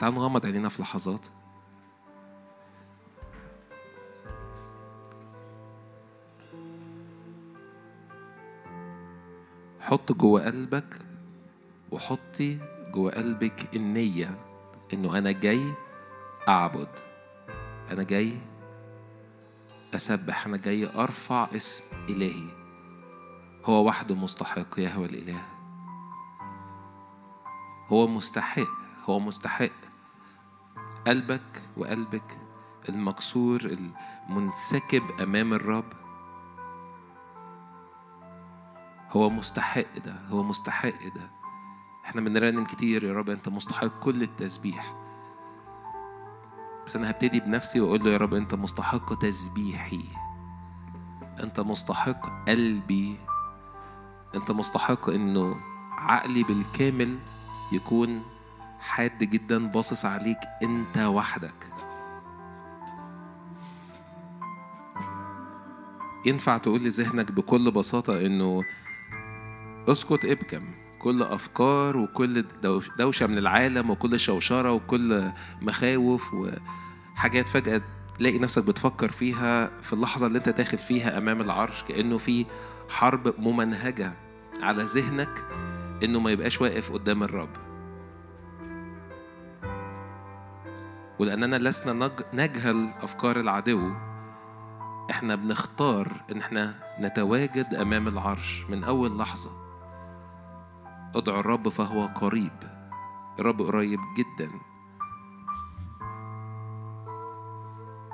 تعالوا نغمض عينينا في لحظات. حط جوه قلبك وحطي جوه قلبك النية إنه أنا جاي أعبد. أنا جاي أسبح. أنا جاي أرفع اسم إلهي. هو وحده مستحق يهوى الإله. هو مستحق هو مستحق. قلبك وقلبك المكسور المنسكب أمام الرب. هو مستحق ده هو مستحق ده. إحنا بنرنم كتير يا رب أنت مستحق كل التسبيح. بس أنا هبتدي بنفسي وأقول له يا رب أنت مستحق تسبيحي. أنت مستحق قلبي. أنت مستحق إنه عقلي بالكامل يكون حاد جدا باصص عليك أنت وحدك. ينفع تقول لذهنك بكل بساطة إنه اسكت ابكم. كل أفكار وكل دوش- دوشة من العالم وكل شوشرة وكل مخاوف وحاجات فجأة تلاقي نفسك بتفكر فيها في اللحظة اللي أنت داخل فيها أمام العرش كأنه في حرب ممنهجة على ذهنك إنه ما يبقاش واقف قدام الرب. ولاننا لسنا نج- نجهل أفكار العدو إحنا بنختار إن إحنا نتواجد أمام العرش من أول لحظة. ادعوا الرب فهو قريب. الرب قريب جدا.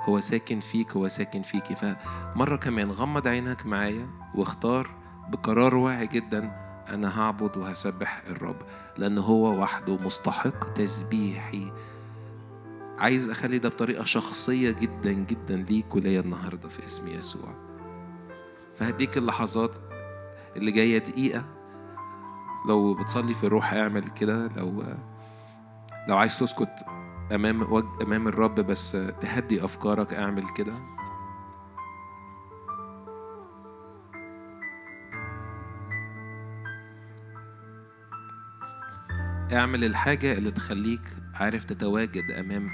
هو ساكن فيك هو ساكن فيكي فمرة كمان غمض عينك معايا واختار بقرار واعي جدا أنا هعبد وهسبح الرب لأن هو وحده مستحق تسبيحي عايز أخلي ده بطريقة شخصية جدا جدا ليك وليا النهاردة في اسم يسوع. فهديك اللحظات اللي جاية دقيقة. لو بتصلي في الروح اعمل كده. لو لو عايز تسكت أمام. أمام الرب بس تهدي أفكارك اعمل كده. اعمل الحاجة اللي تخليك عارف تتواجد أمام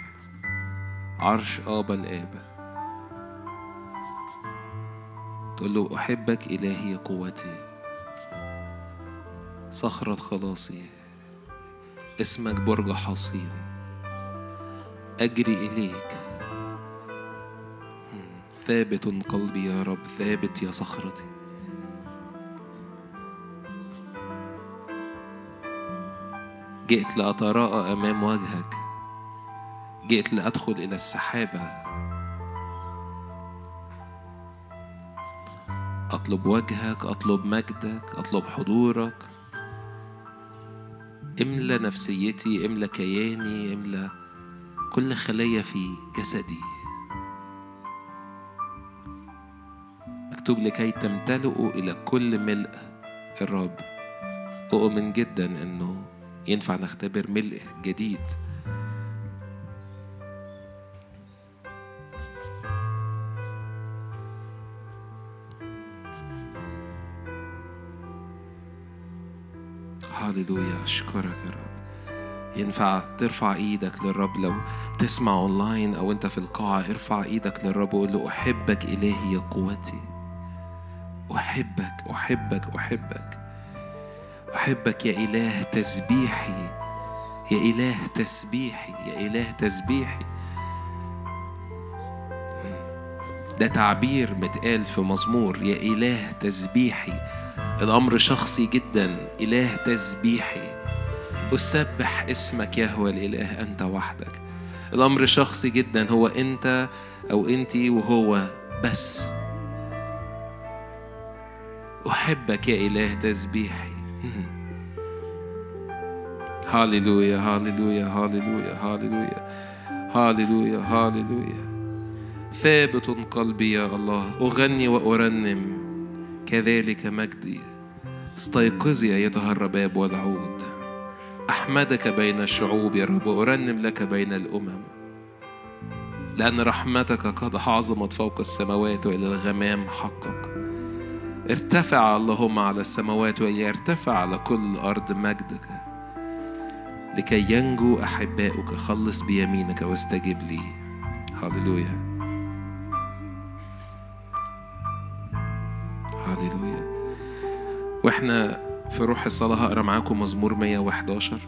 عرش آبا الآب تقول له أحبك إلهي قوتي. صخرة خلاصي. اسمك برج حصين. أجري إليك. ثابت قلبي يا رب. ثابت يا صخرتي. جئت لأتراءى أمام وجهك. جئت لأدخل إلى السحابة. أطلب وجهك أطلب مجدك أطلب حضورك. املى نفسيتي املى كياني املى كل خلية في جسدي. مكتوب لكي تمتلئوا إلى كل ملء. الرب أؤمن جدا إنه ينفع نختبر ملء جديد. هاليلويا أشكرك يا رب. ينفع ترفع إيدك للرب لو تسمع اونلاين أو أنت في القاعة ارفع إيدك للرب وقول له أحبك إلهي يا قوتي. أحبك أحبك أحبك. أحبك يا إله تسبيحي. يا إله تسبيحي يا إله تسبيحي. ده تعبير متقال في مزمور. يا إله تسبيحي. الأمر شخصي جدا إله تسبيحي. أسبح اسمك يهوى الإله أنت وحدك. الأمر شخصي جدا هو أنت أو أنتي وهو بس. أحبك يا إله تسبيحي. هاليلويا هاليلويا هاليلويا هاليلويا هاليلويا هاليلويا. ثابت قلبي يا الله أغني وأرنم. كذلك مجدي. استيقظي أيتها الرباب والعود. أحمدك بين الشعوب يا رب أرنم لك بين الأمم. لأن رحمتك قد عظمت فوق السماوات وإلى الغمام حقك. ارتفع اللهم على السماوات ويرتفع على كل الأرض مجدك. لكي ينجو أحباؤك خلص بيمينك واستجب لي. هللويا. وإحنا في روح الصلاة هقرأ معاكم مزمور 111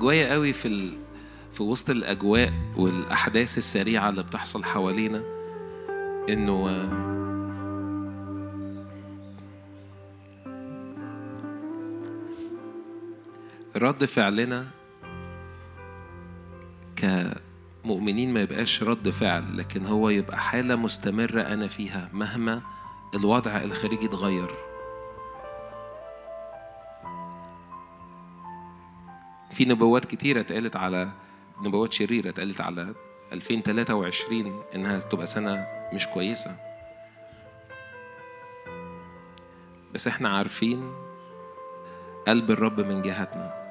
جوايا قوي في ال... في وسط الأجواء والأحداث السريعة اللي بتحصل حوالينا إنه رد فعلنا كمؤمنين ما يبقاش رد فعل لكن هو يبقى حالة مستمرة أنا فيها مهما الوضع الخارجي اتغير. في نبوات كتيرة اتقالت على نبوات شريرة اتقالت على 2023 إنها تبقى سنة مش كويسة. بس إحنا عارفين قلب الرب من جهتنا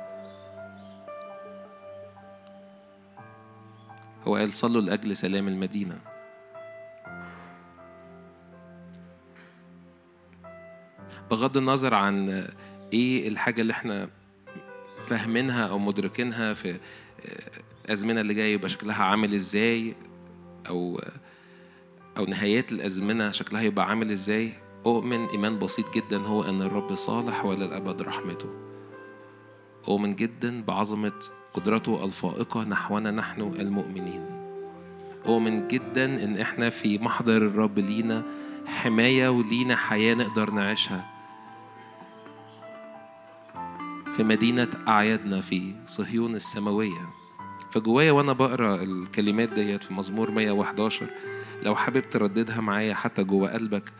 هو قال صلوا لأجل سلام المدينة. بغض النظر عن إيه الحاجة اللي إحنا فاهمينها أو مدركينها في الازمنة اللي جاية يبقى شكلها عامل إزاي؟ أو أو نهايات الأزمنة شكلها يبقى عامل إزاي؟ أؤمن إيمان بسيط جدا هو إن الرب صالح ولا الابد رحمته. أؤمن جدا بعظمة قدرته الفائقة نحونا نحن المؤمنين. أؤمن جدا إن إحنا في محضر الرب لينا حماية ولينا حياة نقدر نعيشها في مدينة أعيادنا في صهيون السماوية. فجوايا وأنا بقرأ الكلمات ديت في مزمور 111 لو حابب ترددها معايا حتى جوا قلبك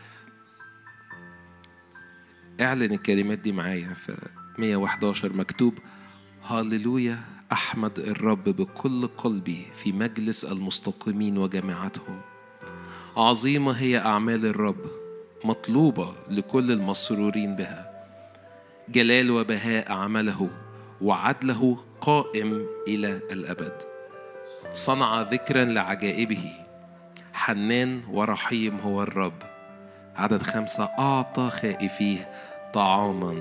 اعلن الكلمات دي معايا في 111 مكتوب هاللويا أحمد الرب بكل قلبي في مجلس المستقيمين وجماعتهم عظيمة هي أعمال الرب مطلوبة لكل المسرورين بها. جلال وبهاء عمله وعدله قائم إلى الأبد. صنع ذكرا لعجائبه. حنان ورحيم هو الرب. عدد خمسة أعطى خائفيه طعاما.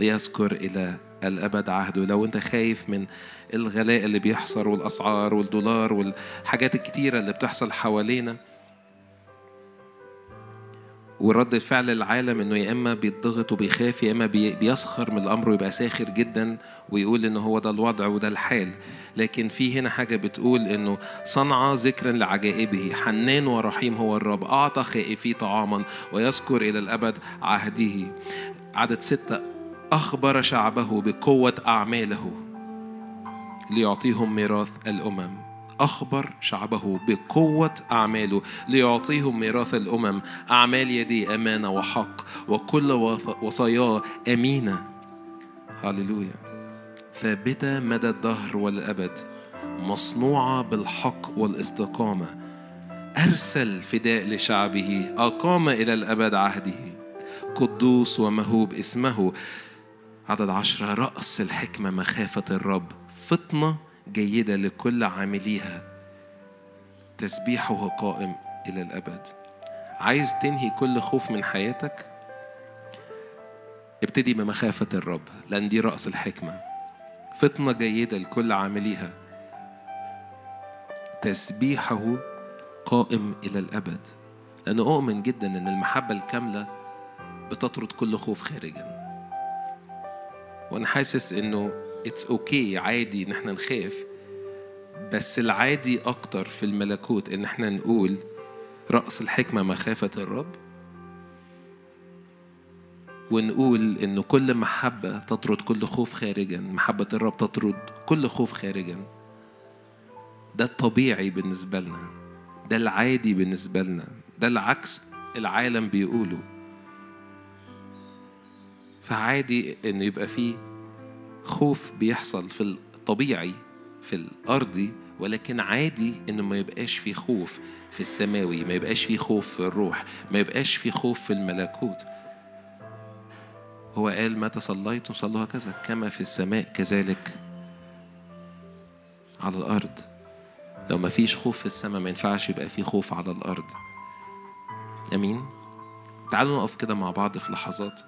يذكر إلى الأبد عهده لو أنت خايف من الغلاء اللي بيحصل والأسعار والدولار والحاجات الكتيرة اللي بتحصل حوالينا ورد فعل العالم إنه يا إما بيتضغط وبيخاف يا إما بيسخر من الأمر ويبقى ساخر جدا ويقول إن هو ده الوضع وده الحال. لكن في هنا حاجة بتقول إنه صنع ذكرا لعجائبه. حنان ورحيم هو الرب. أعطى خائفيه طعاما ويذكر إلى الأبد عهده. عدد ستة. أخبر شعبه بقوة أعماله ليعطيهم ميراث الأمم. أخبر شعبه بقوة أعماله ليعطيهم ميراث الأمم. أعمال يدي أمانة وحق وكل وصاياه أمينة. هللويا. ثابتة مدى الدهر والأبد مصنوعة بالحق والاستقامة. أرسل فداء لشعبه أقام إلى الأبد عهده. قدوس ومهوب اسمه. عدد عشرة رأس الحكمة مخافة الرب فطنة جيدة لكل عامليها. تسبيحه قائم إلى الأبد. عايز تنهي كل خوف من حياتك؟ ابتدي بمخافة الرب لأن دي رأس الحكمة. فطنة جيدة لكل عامليها. تسبيحه قائم إلى الأبد. لأنه أؤمن جدا أن المحبة الكاملة بتطرد كل خوف خارجا. وأنا حاسس انه it's okay okay عادي ان إحنا نخاف بس العادي أكتر في الملكوت ان إحنا نقول رأس الحكمة مخافة الرب ونقول ان كل محبة تطرد كل خوف خارجا محبة الرب تطرد كل خوف خارجا. ده الطبيعي بالنسبة لنا ده العادي بالنسبة لنا ده العكس العالم بيقوله. فعادي انه يبقى فيه خوف بيحصل في الطبيعي في الارضي ولكن عادي انه ما يبقاش فيه خوف في السماوي ما يبقاش فيه خوف في الروح ما يبقاش فيه خوف في الملكوت. هو قال متى صليتم صلوا هكذا كما في السماء كذلك على الأرض. لو ما فيش خوف في السماء ما ينفعش يبقى فيه خوف على الأرض. أمين؟ تعالوا نقف كده مع بعض في لحظات.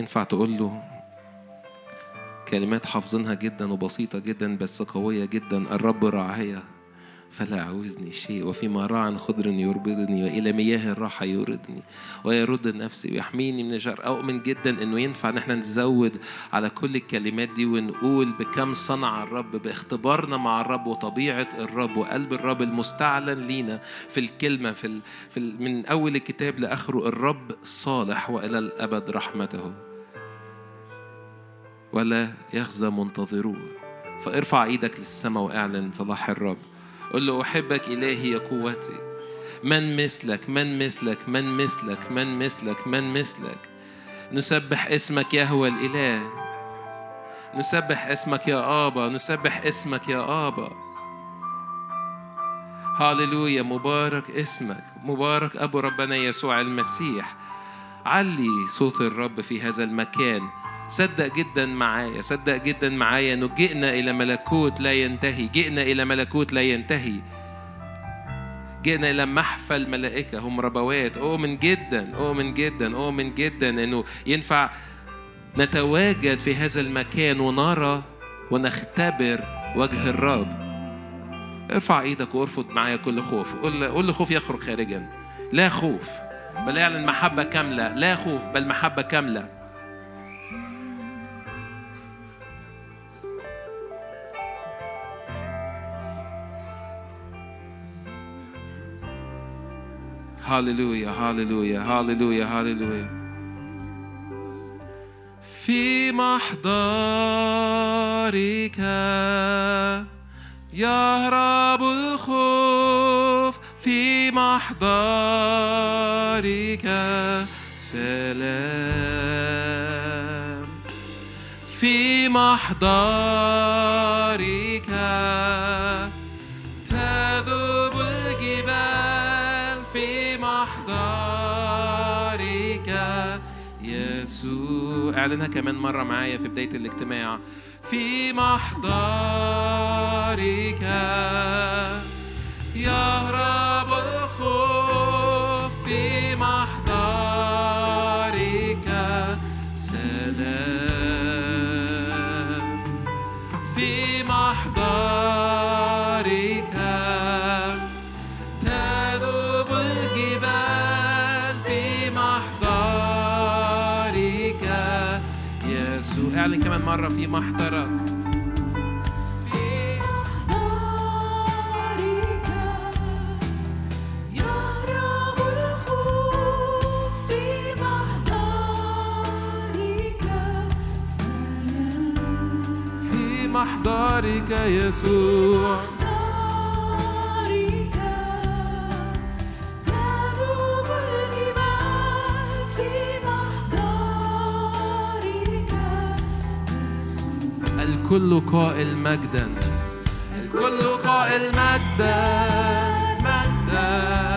ينفع تقول له كلمات حافظينها جدا وبسيطة جدا بس قوية جدا الرب راعية فلا أعوزني شيء وفي مراع خضر يربضني وإلى مياه الراحة يوردني ويرد نفسي ويحميني من الشر أؤمن جدا إنه ينفع إن إحنا نزود على كل الكلمات دي ونقول بكم صنع الرب باختبارنا مع الرب وطبيعة الرب وقلب الرب المستعلن لينا في الكلمة في, ال... في ال... من أول الكتاب لآخره الرب صالح وإلى الأبد رحمته. ولا يخزى منتظروه فارفع إيدك للسماء واعلن صلاح الرب. قل له أحبك إلهي يا قوتي. من مثلك من مثلك من مثلك من مثلك من مثلك. نسبح اسمك يهوى الإله. نسبح اسمك يا آبا نسبح اسمك يا آبا. هاللويا مبارك اسمك. مبارك أبو ربنا يسوع المسيح. علي صوت الرب في هذا المكان. صدق جدا معايا صدق جدا معايا إنه جئنا إلى ملكوت لا ينتهي جئنا إلى ملكوت لا ينتهي. جئنا إلى محفل ملائكة هم ربوات. أؤمن جدا أؤمن جدا أؤمن جدا إنه ينفع نتواجد في هذا المكان ونرى ونختبر وجه الرب. ارفع إيدك وأرفض معايا كل خوف. قول قول لخوف يخرج خارجا. لا خوف بل اعلن محبة كاملة. لا خوف بل محبة كاملة. هاللويا هاللويا هاللويا هاللويا في محضرك يهرب الخوف في محضرك سلام. في محضرك أعلنها كمان مرة معايا في بداية الاجتماع. في محضرك يهرب الخوف مرة في محضرك محضرك يسوع الكل قائل مجدا. الكل قائل مجدا مجدا.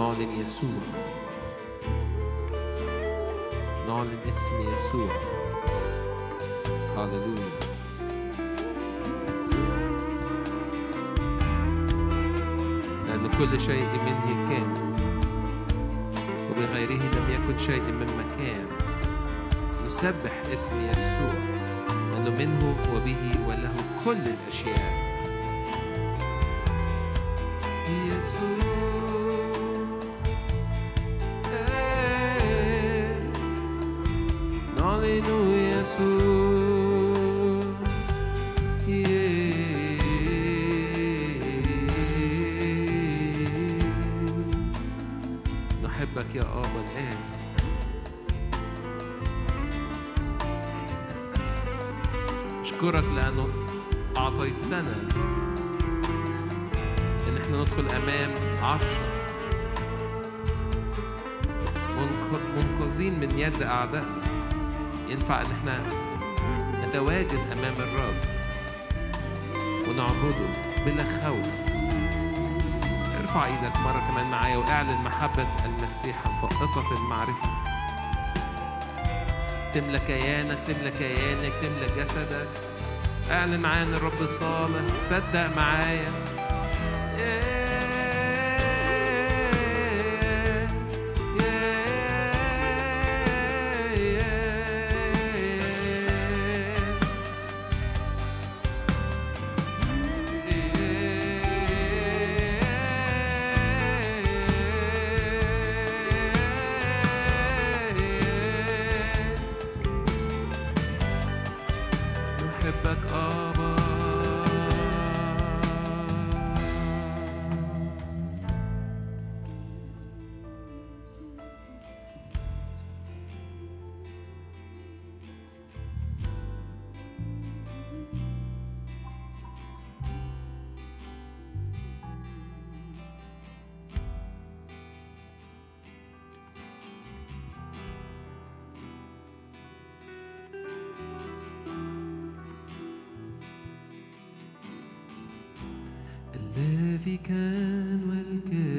نعلن يسوع. نعلن اسم يسوع. هللويا. لأن كل شيء منه كان وبغيره لم يكن شيء من مكان. نسبح اسم يسوع. لأنه منه وبه وله كل الأشياء. يسوع. ونعبده بلا خوف ارفع إيدك مرة كمان معايا واعلن محبة المسيح فائقة المعرفة. تملى كيانك تملى كيانك تملى جسدك. اعلن معايا إن الرب صالح صدق معايا. الذي كان والكائن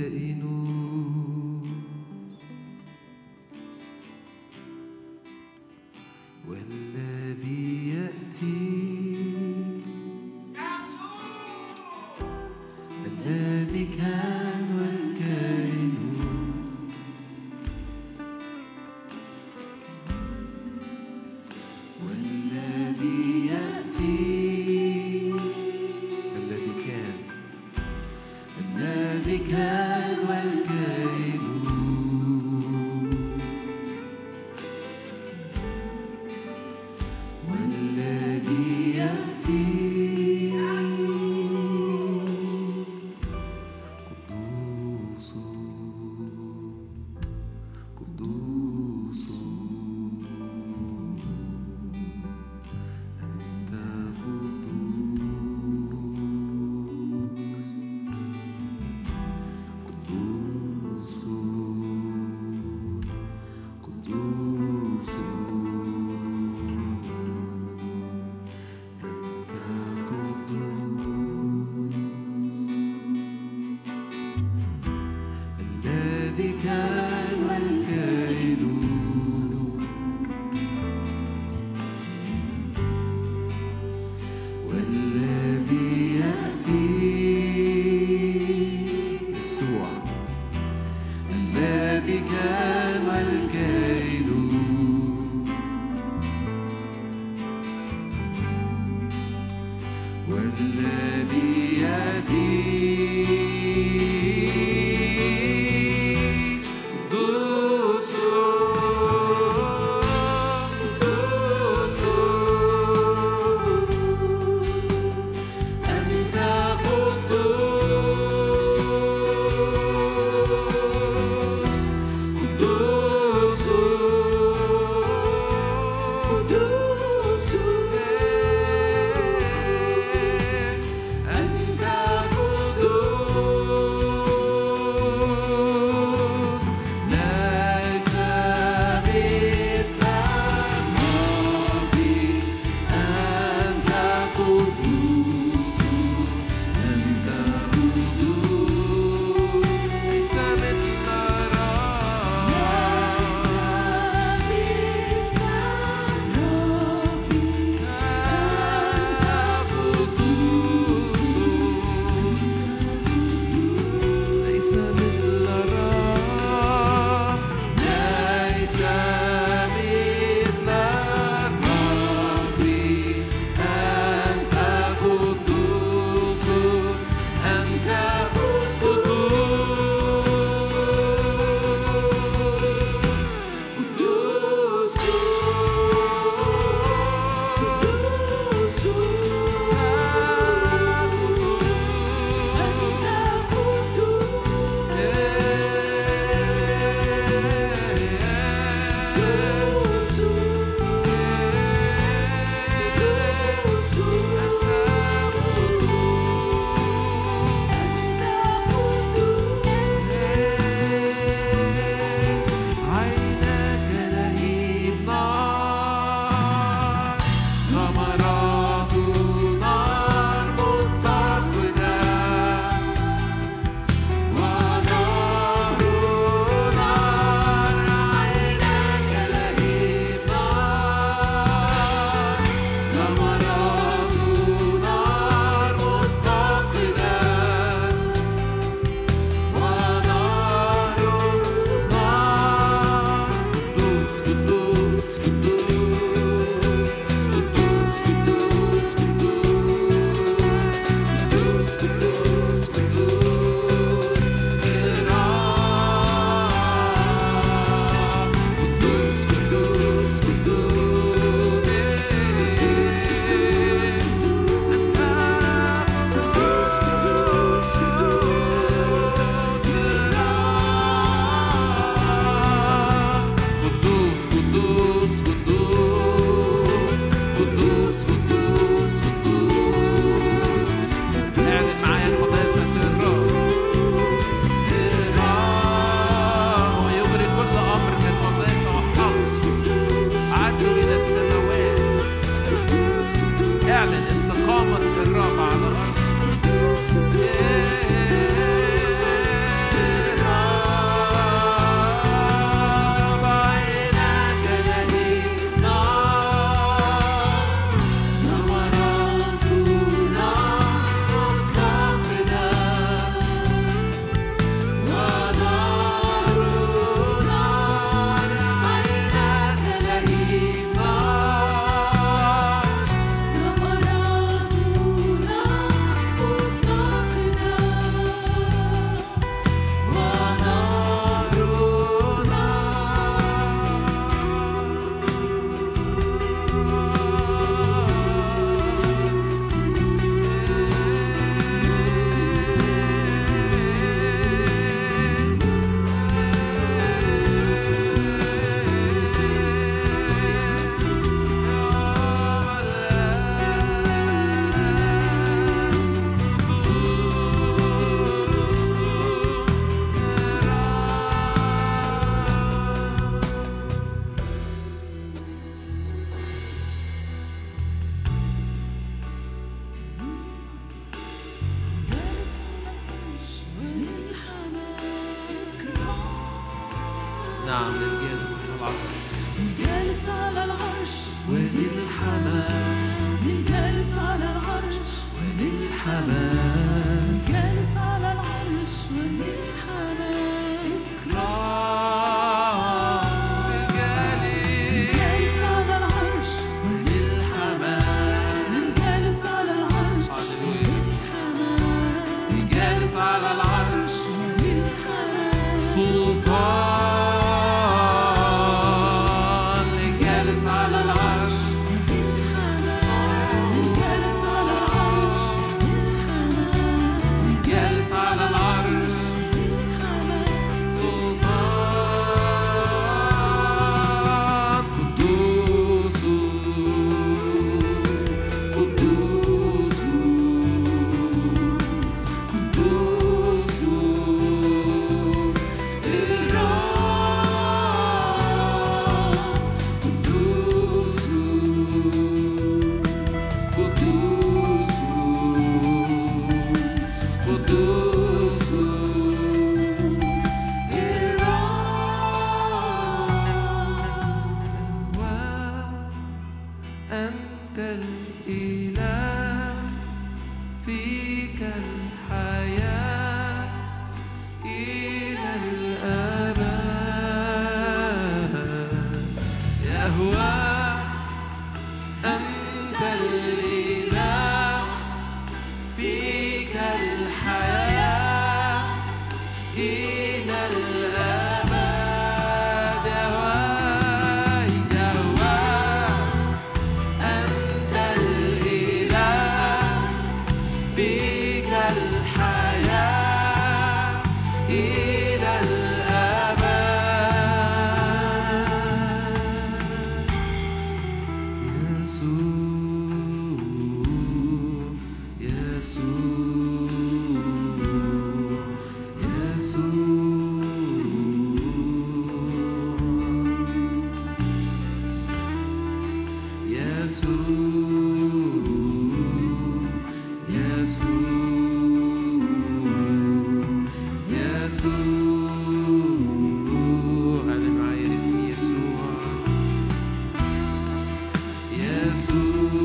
أنت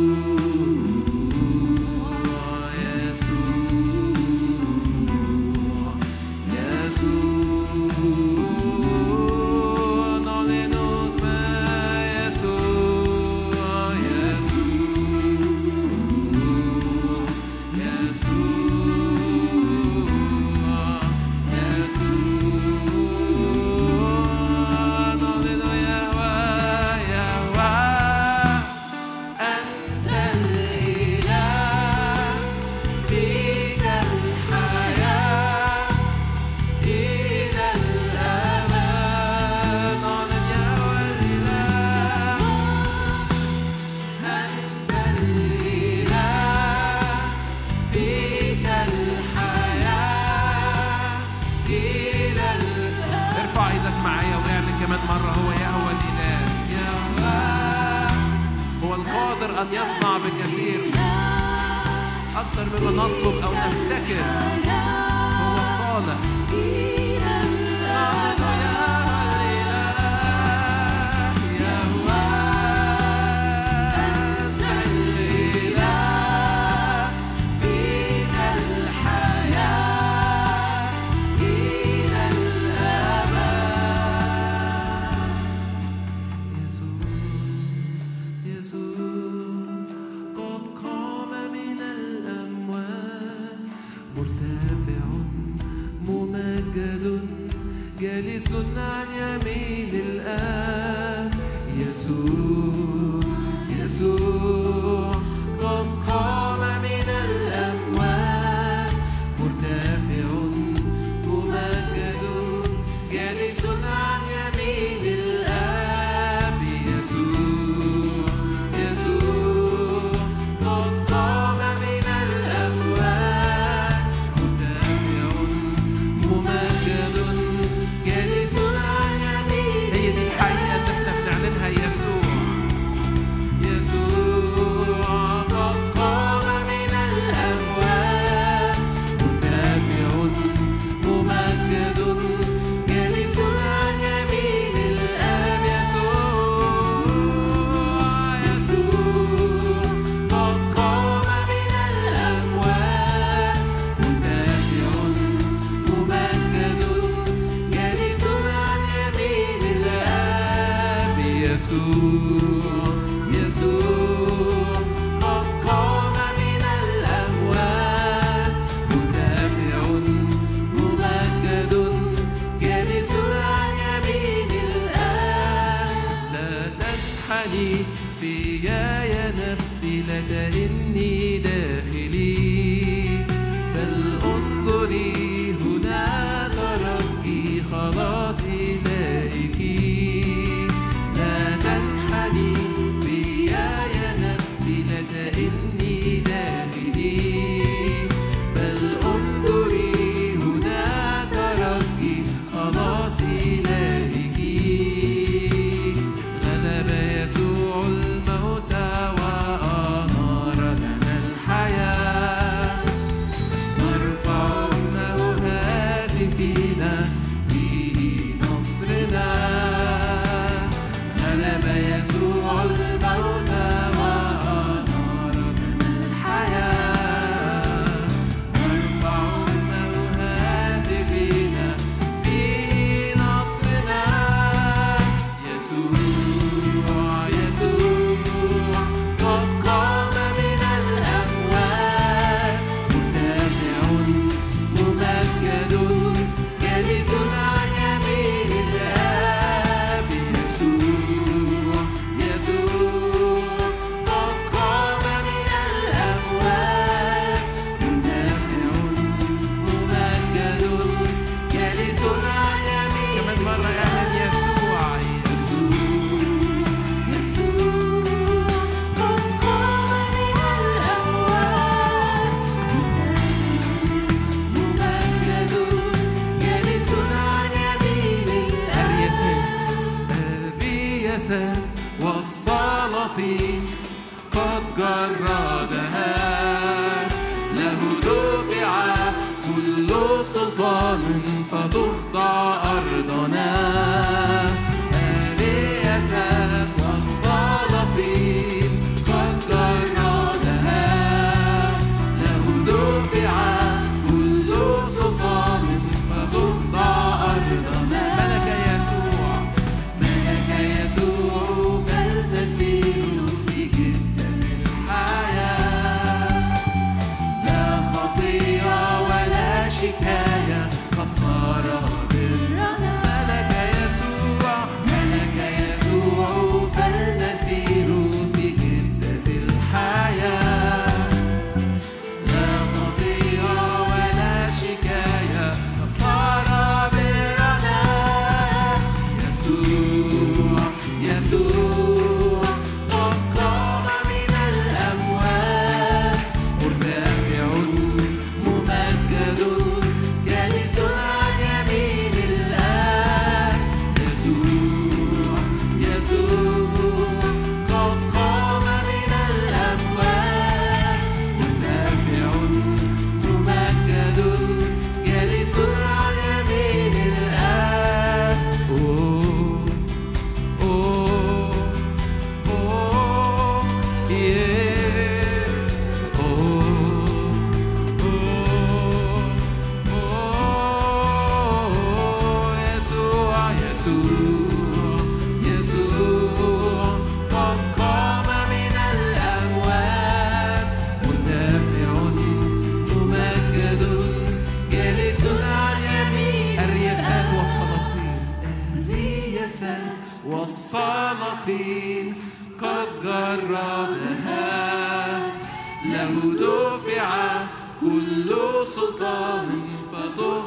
سلطان فتخضع كل سلطان فضل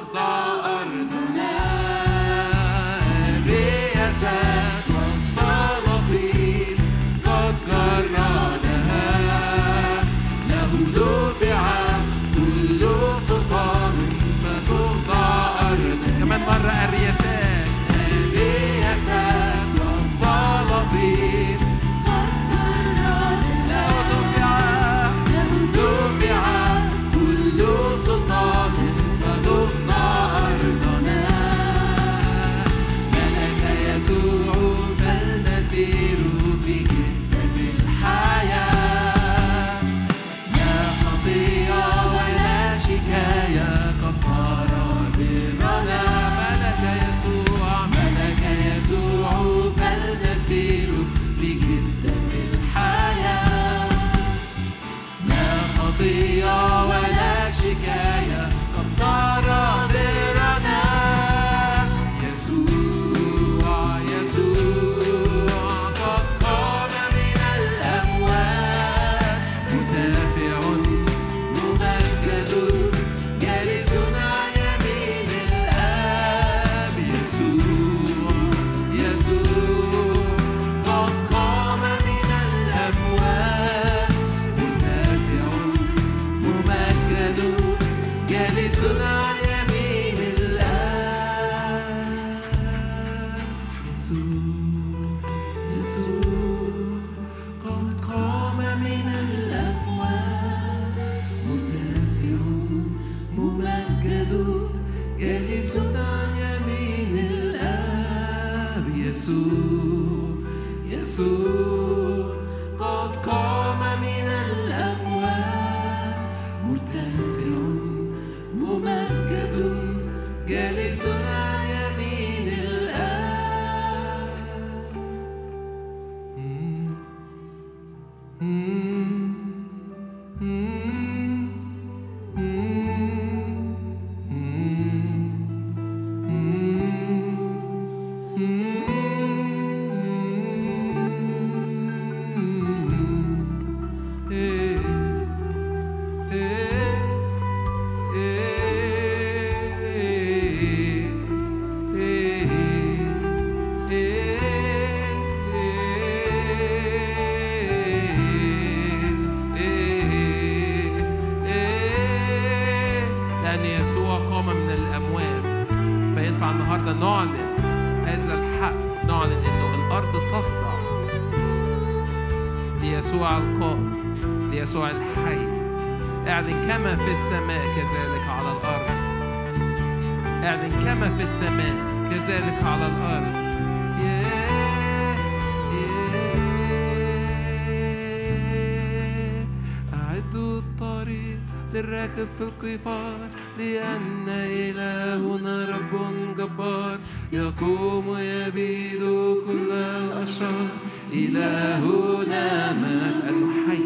راكب في القفار لأن إلهنا رب جبار. يقوم يبيد كل الأشرار. إلهنا ملك الحي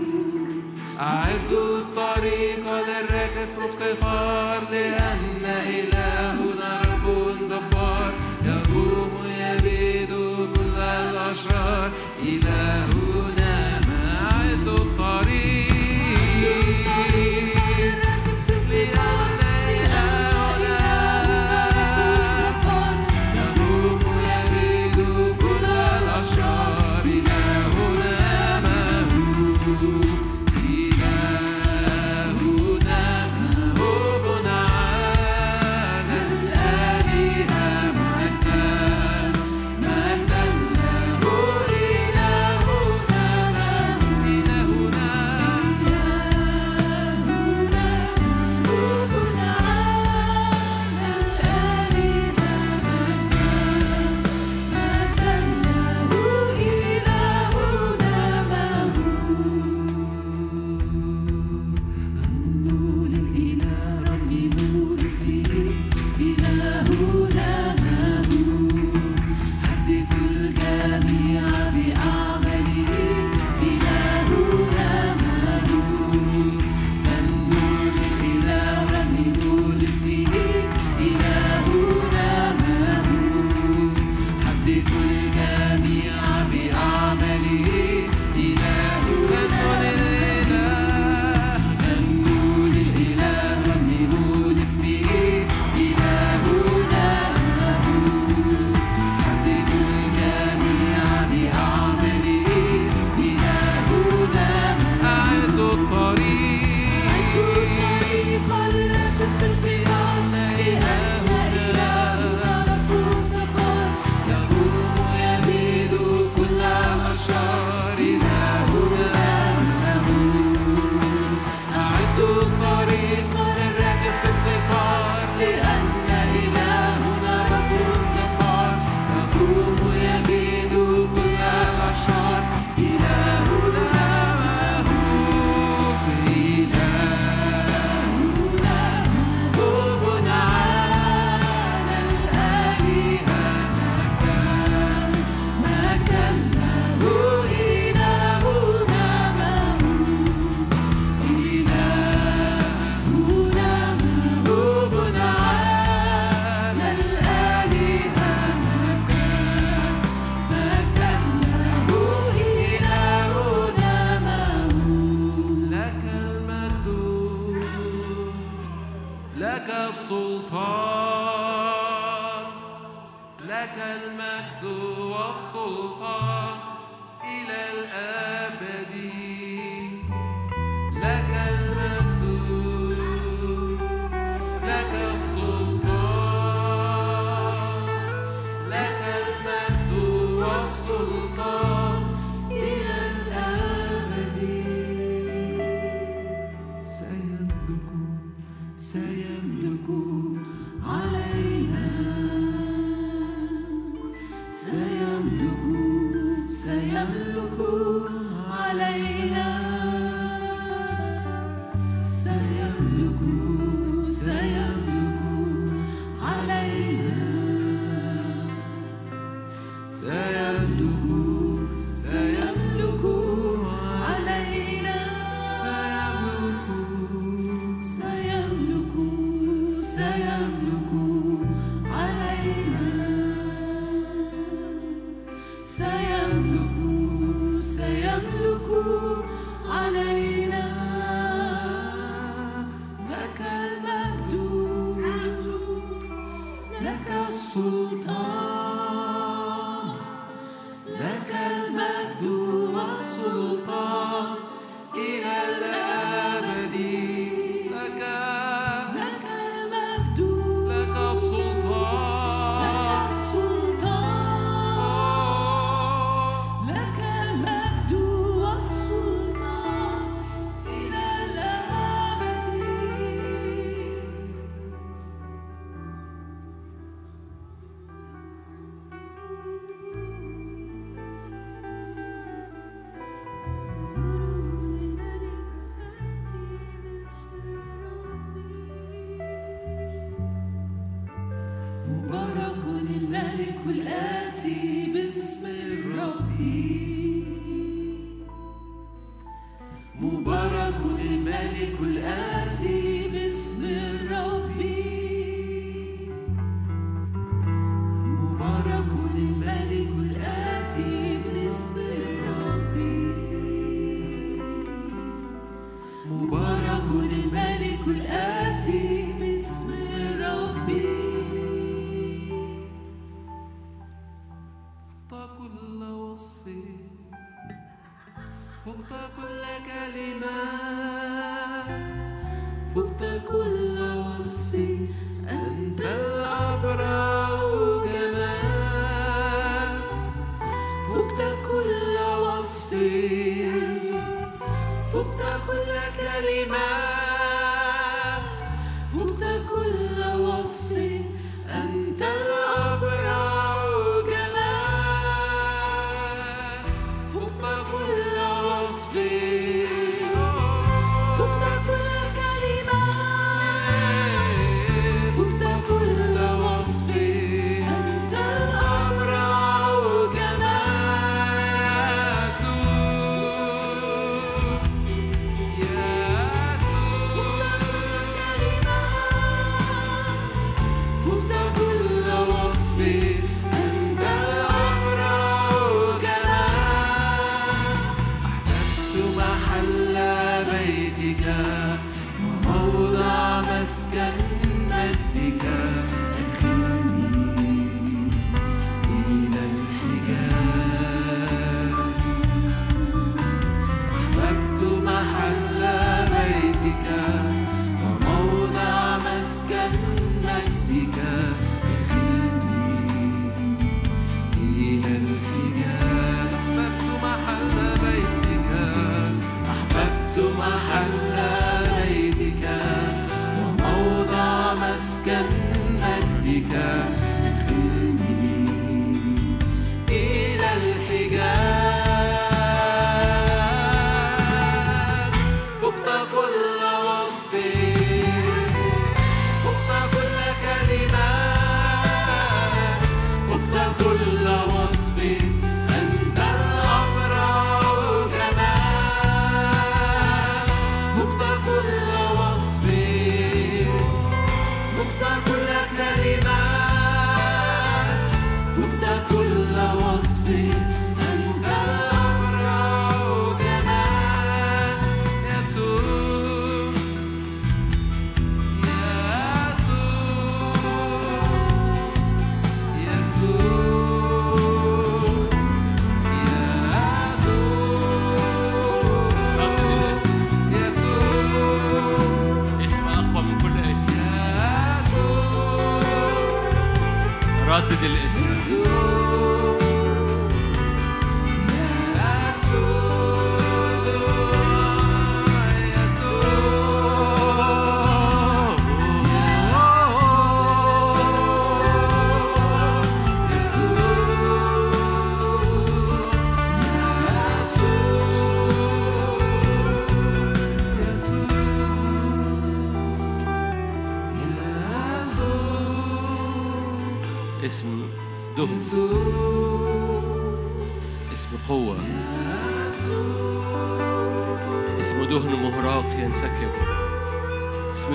أعدوا الطريق للراكب في القفار.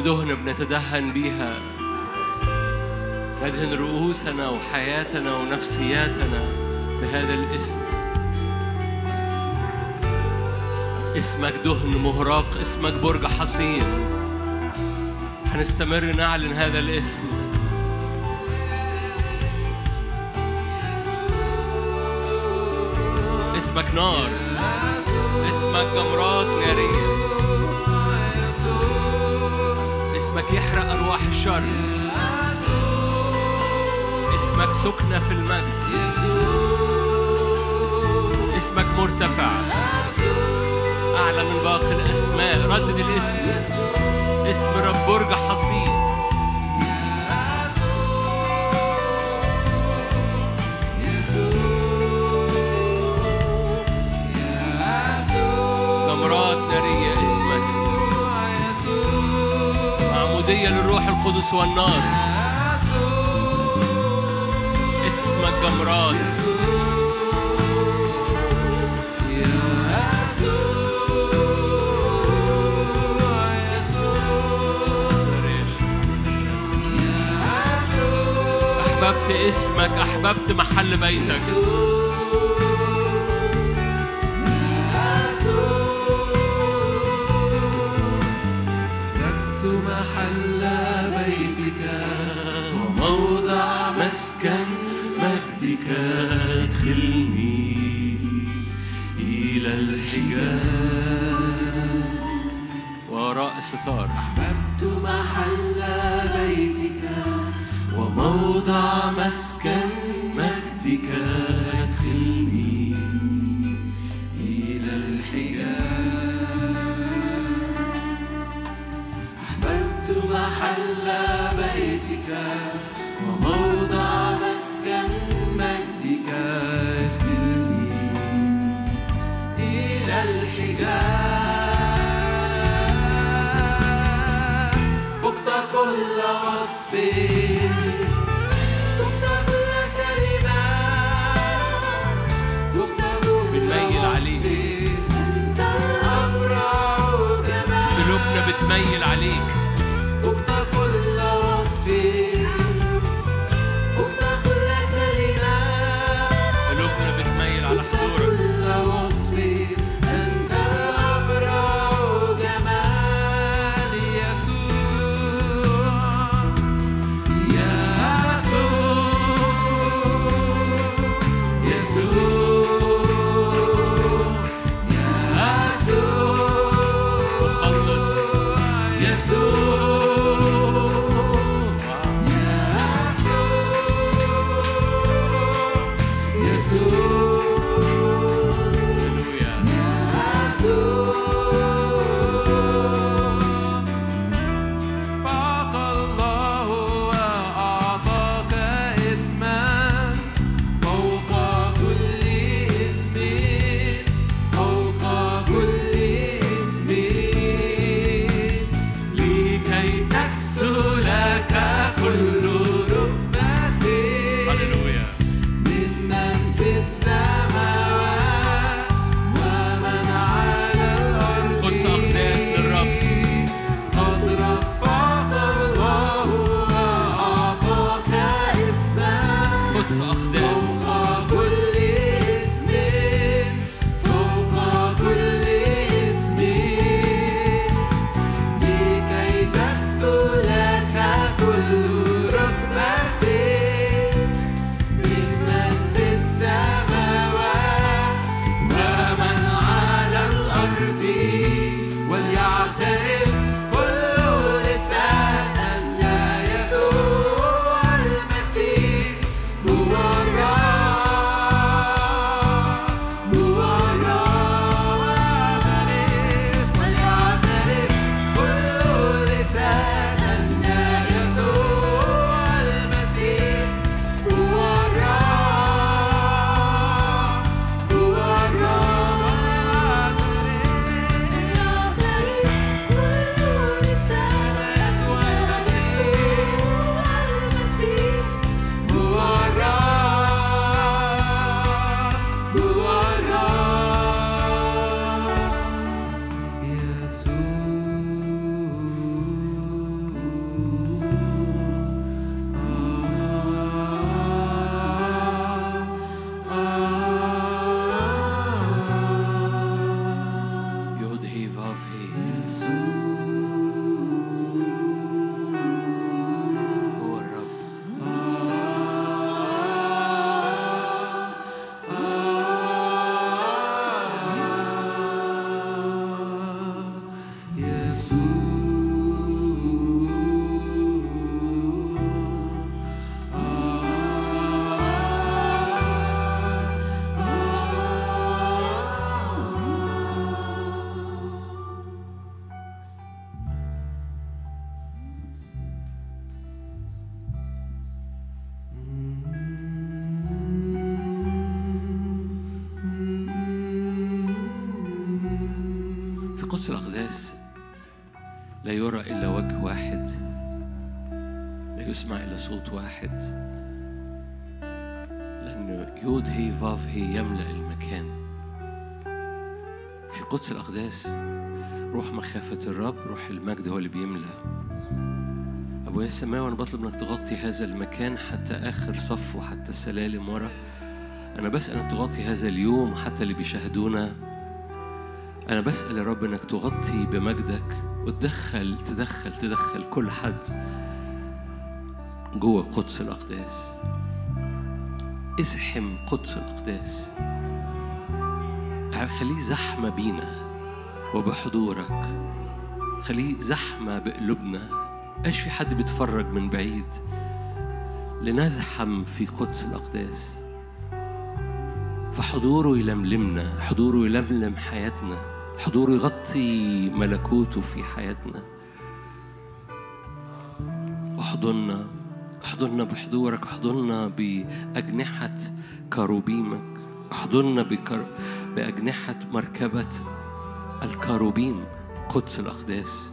دهن بنتدهن بيها. ندهن رؤوسنا وحياتنا ونفسياتنا بهذا الاسم. اسمك دهن مهراق اسمك برج حصين. هنستمر نعلن هذا الاسم. اسمك نار اسمك جمرات نارية اسمك يحرق أرواح الشر. اسمك سكنة في المجد. اسمك مرتفع. أعلى من باقي الأسماء. ردد الاسم. اسم رب برج حصين القدس والنار. اسمك جمرات أحببت اسمك أحببت محل بيتك. الستار. أحببت محل بيتك وموضع مسكن مجدك ادخلني إلى الحجاب. أحببت محل بيتك وموضع مسكن مجدك ادخلني إلى الحجاب. كل وصف عليك. أنت الأبرع قلوبنا بتميل عليك فقت قدس الأقداس. لا يرى إلا وجه واحد. لا يسمع إلا صوت واحد. لأن يود هي فاف هي يملأ المكان. في قدس الأقداس روح مخافة الرب روح المجد هو اللي بيملأ. أبويا السماوي أنا بطلب إنك تغطي هذا المكان حتى آخر صف وحتى السلالم ورا. أنا بسأل إنك تغطي هذا اليوم حتى اللي بيشاهدونا. أنا بسأل يا رب إنك تغطي بمجدك وتدخل تدخل تدخل كل حد جوه قدس الأقداس. ازحم قدس الأقداس. خليه زحمة بينا وبحضورك. خليه زحمة بقلوبنا. مبقاش في حد بيتفرج من بعيد. لنزحم في قدس الأقداس. فحضوره يلملمنا حضوره يلملم حياتنا. حضوره يغطي ملكوته في حياتنا. احضننا احضننا بحضورك احضننا بأجنحة كروبيمك احضننا بكر... بأجنحة مركبة الكروبيم قدس الأقداس.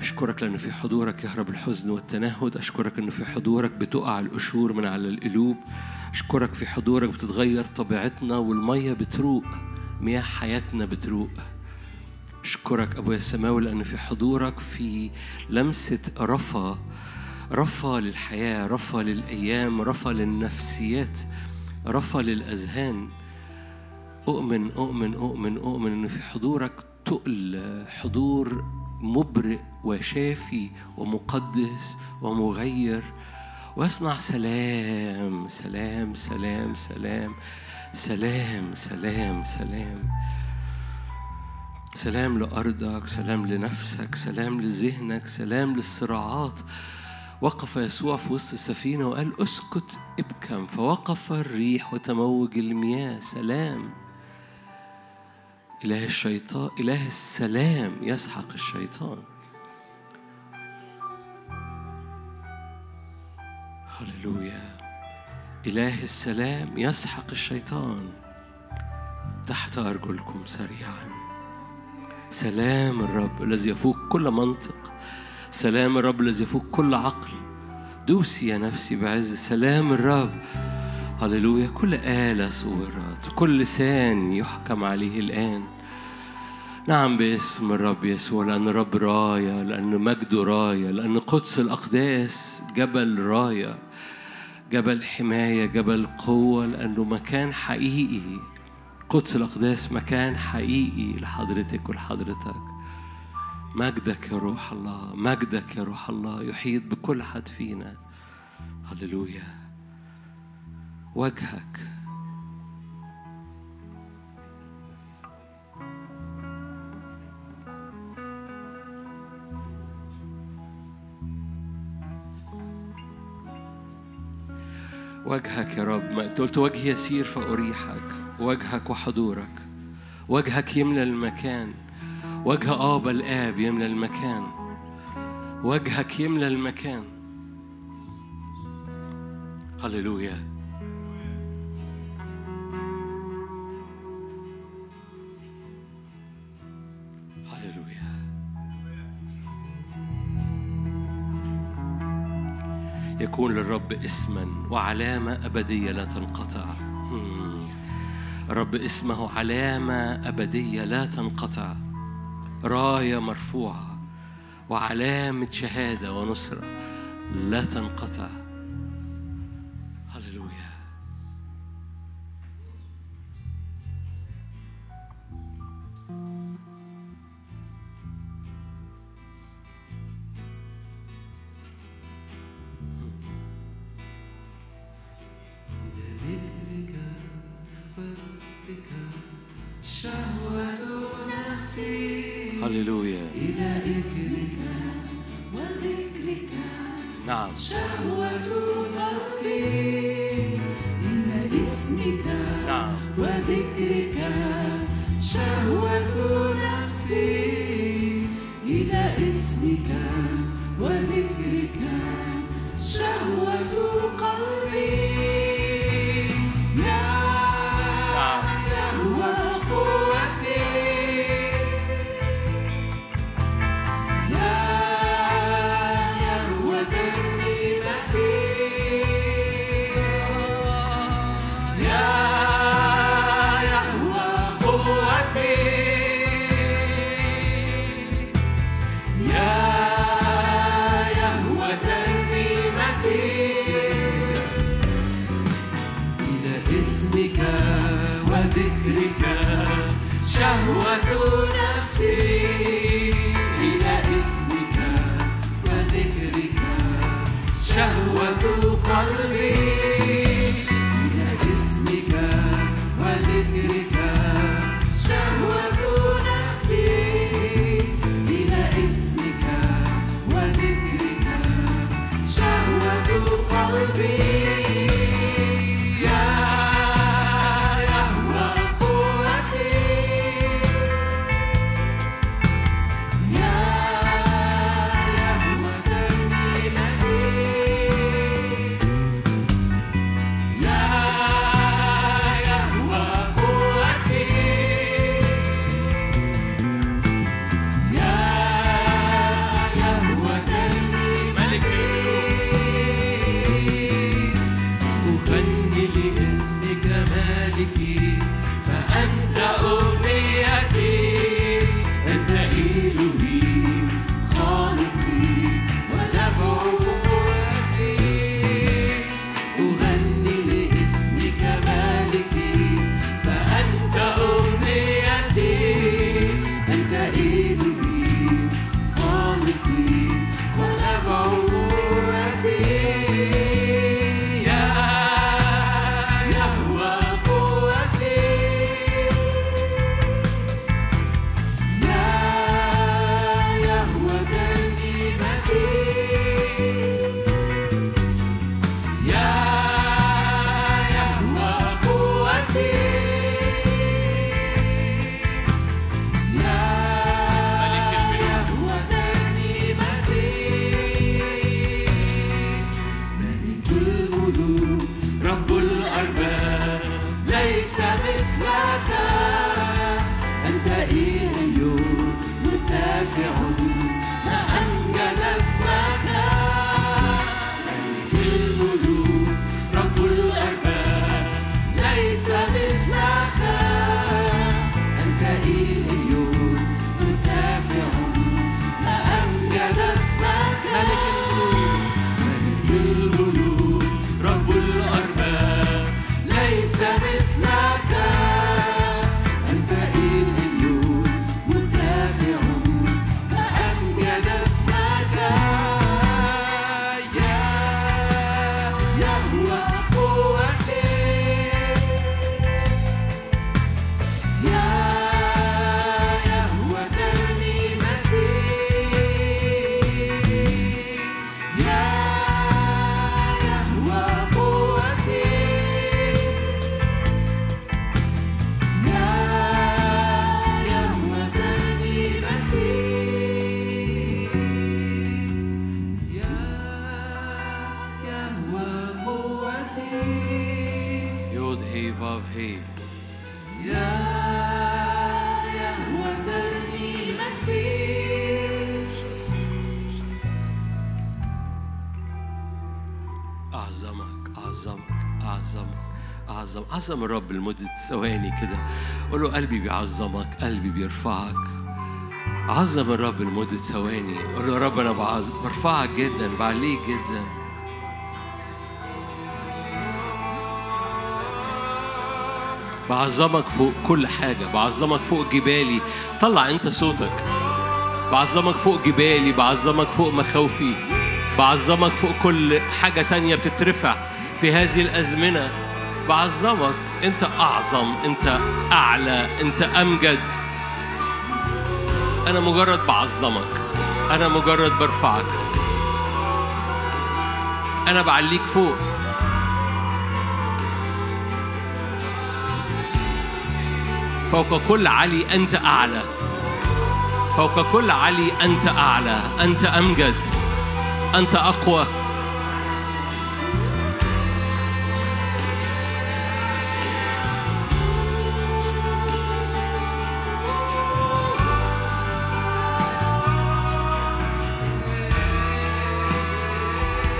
أشكرك لأن في حضورك يهرب الحزن والتنهد. أشكرك أن في حضورك بتقع القشور من على القلوب. أشكرك في حضورك بتتغير طبيعتنا والمية بتروق مياه حياتنا بتروق. أشكرك أبويا السماوي لأن في حضورك في لمسة رفا رفا للحياة رفا للأيام رفا للنفسيات رفا للأذهان. أؤمن أؤمن أؤمن أؤمن إن في حضورك تقل حضور مبرئ وشافي ومقدس ومغير. ويصنع سلام سلام سلام سلام سلام سلام سلام. سلام لأرضك سلام لنفسك سلام لذهنك سلام للصراعات. وقف يسوع في وسط السفينة وقال اسكت ابكم. فوقف الريح وتموج المياه. سلام. إله الشيطان إله السلام. يسحق الشيطان. هللويا. إله السلام يسحق الشيطان. تحت أرجلكم سريعا. سلام الرب الذي يفوق كل منطق. سلام الرب الذي يفوق كل عقل. دوسي يا نفسي بعز. سلام الرب. هللويا. كل آلة صورت. كل لسان يحكم عليه الآن. نعم باسم الرب يسوع لأن الرب راية لأن مجده راية لأن قدس الأقداس جبل راية. جبل حماية جبل قوة لأنه مكان حقيقي. قدس الأقداس مكان حقيقي لحضرتك ولحضرتك. مجدك يا روح الله مجدك يا روح الله يحيط بكل حد فينا. هللويا. وجهك وجهك يا رب ما قلت وجهي يسير فأريحك وجهك وحضورك وجهك يملى المكان وجه آبا الآب يملى المكان وجهك يملى المكان. هللويا. يكون للرب اسما وعلامة أبدية لا تنقطع. الرب اسمه علامة أبدية لا تنقطع. راية مرفوعة وعلامة شهادة ونصرة لا تنقطع. هللويا. إلى اسمك وذكرك. نعم. شهوة نفسي إلى اسمك to be. عظم الرب لمدة ثواني كده. قول له قلبي بيعظمك قلبي بيرفعك. عظم الرب لمدة ثواني. قول له يا رب أنا برفعك جدا بعليك جدا. بعظمك فوق كل حاجة. بعظمك فوق جبالي. طلع أنت صوتك. بعظمك فوق جبالي. بعظمك فوق مخاوفي. بعظمك فوق كل حاجة تانية بتترفع في هذه الأزمنة. بعظمك. انت أعظم انت أعلى انت أمجد. أنا مجرد بعظمك. أنا مجرد برفعك. أنا بعليك فوق. فوق كل علي أنت أعلى. فوق كل علي أنت أعلى. أنت أمجد. أنت أقوى.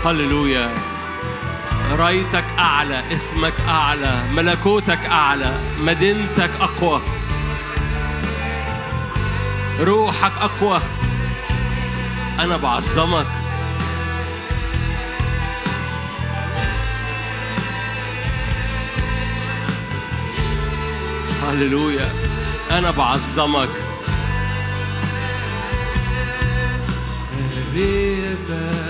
هللويا. رأيتك أعلى اسمك أعلى ملكوتك أعلى مدينتك أقوى. روحك أقوى. أنا بعظمك. هللويا. أنا بعظمك. الرياسة وصلتي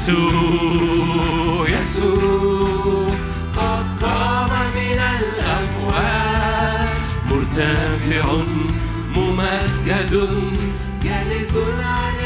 يسوع يسوع قد قام من الأموات مرتفع ممجد جالس عن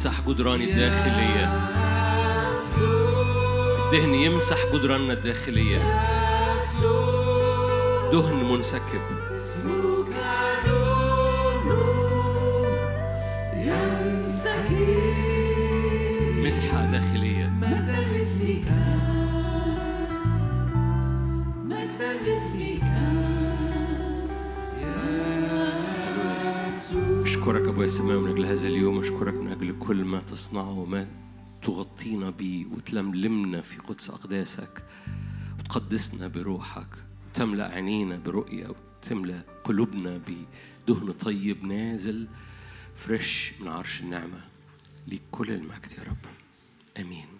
يمسح جدران الداخلية. الدهن يمسح جدراننا الداخلية. دهن منسكب. مسحة داخلية. لاسمك أشكرك أبويا السماوي من أجل هذا اليوم. كل ما تصنعه وما تغطينا بيه وتلملمنا في قدس أقداسك وتقدسنا بروحك وتملأ عينينا برؤية وتملأ قلوبنا بدهن طيب نازل فريش من عرش النعمة. ليك كل المجد يا رب. آمين.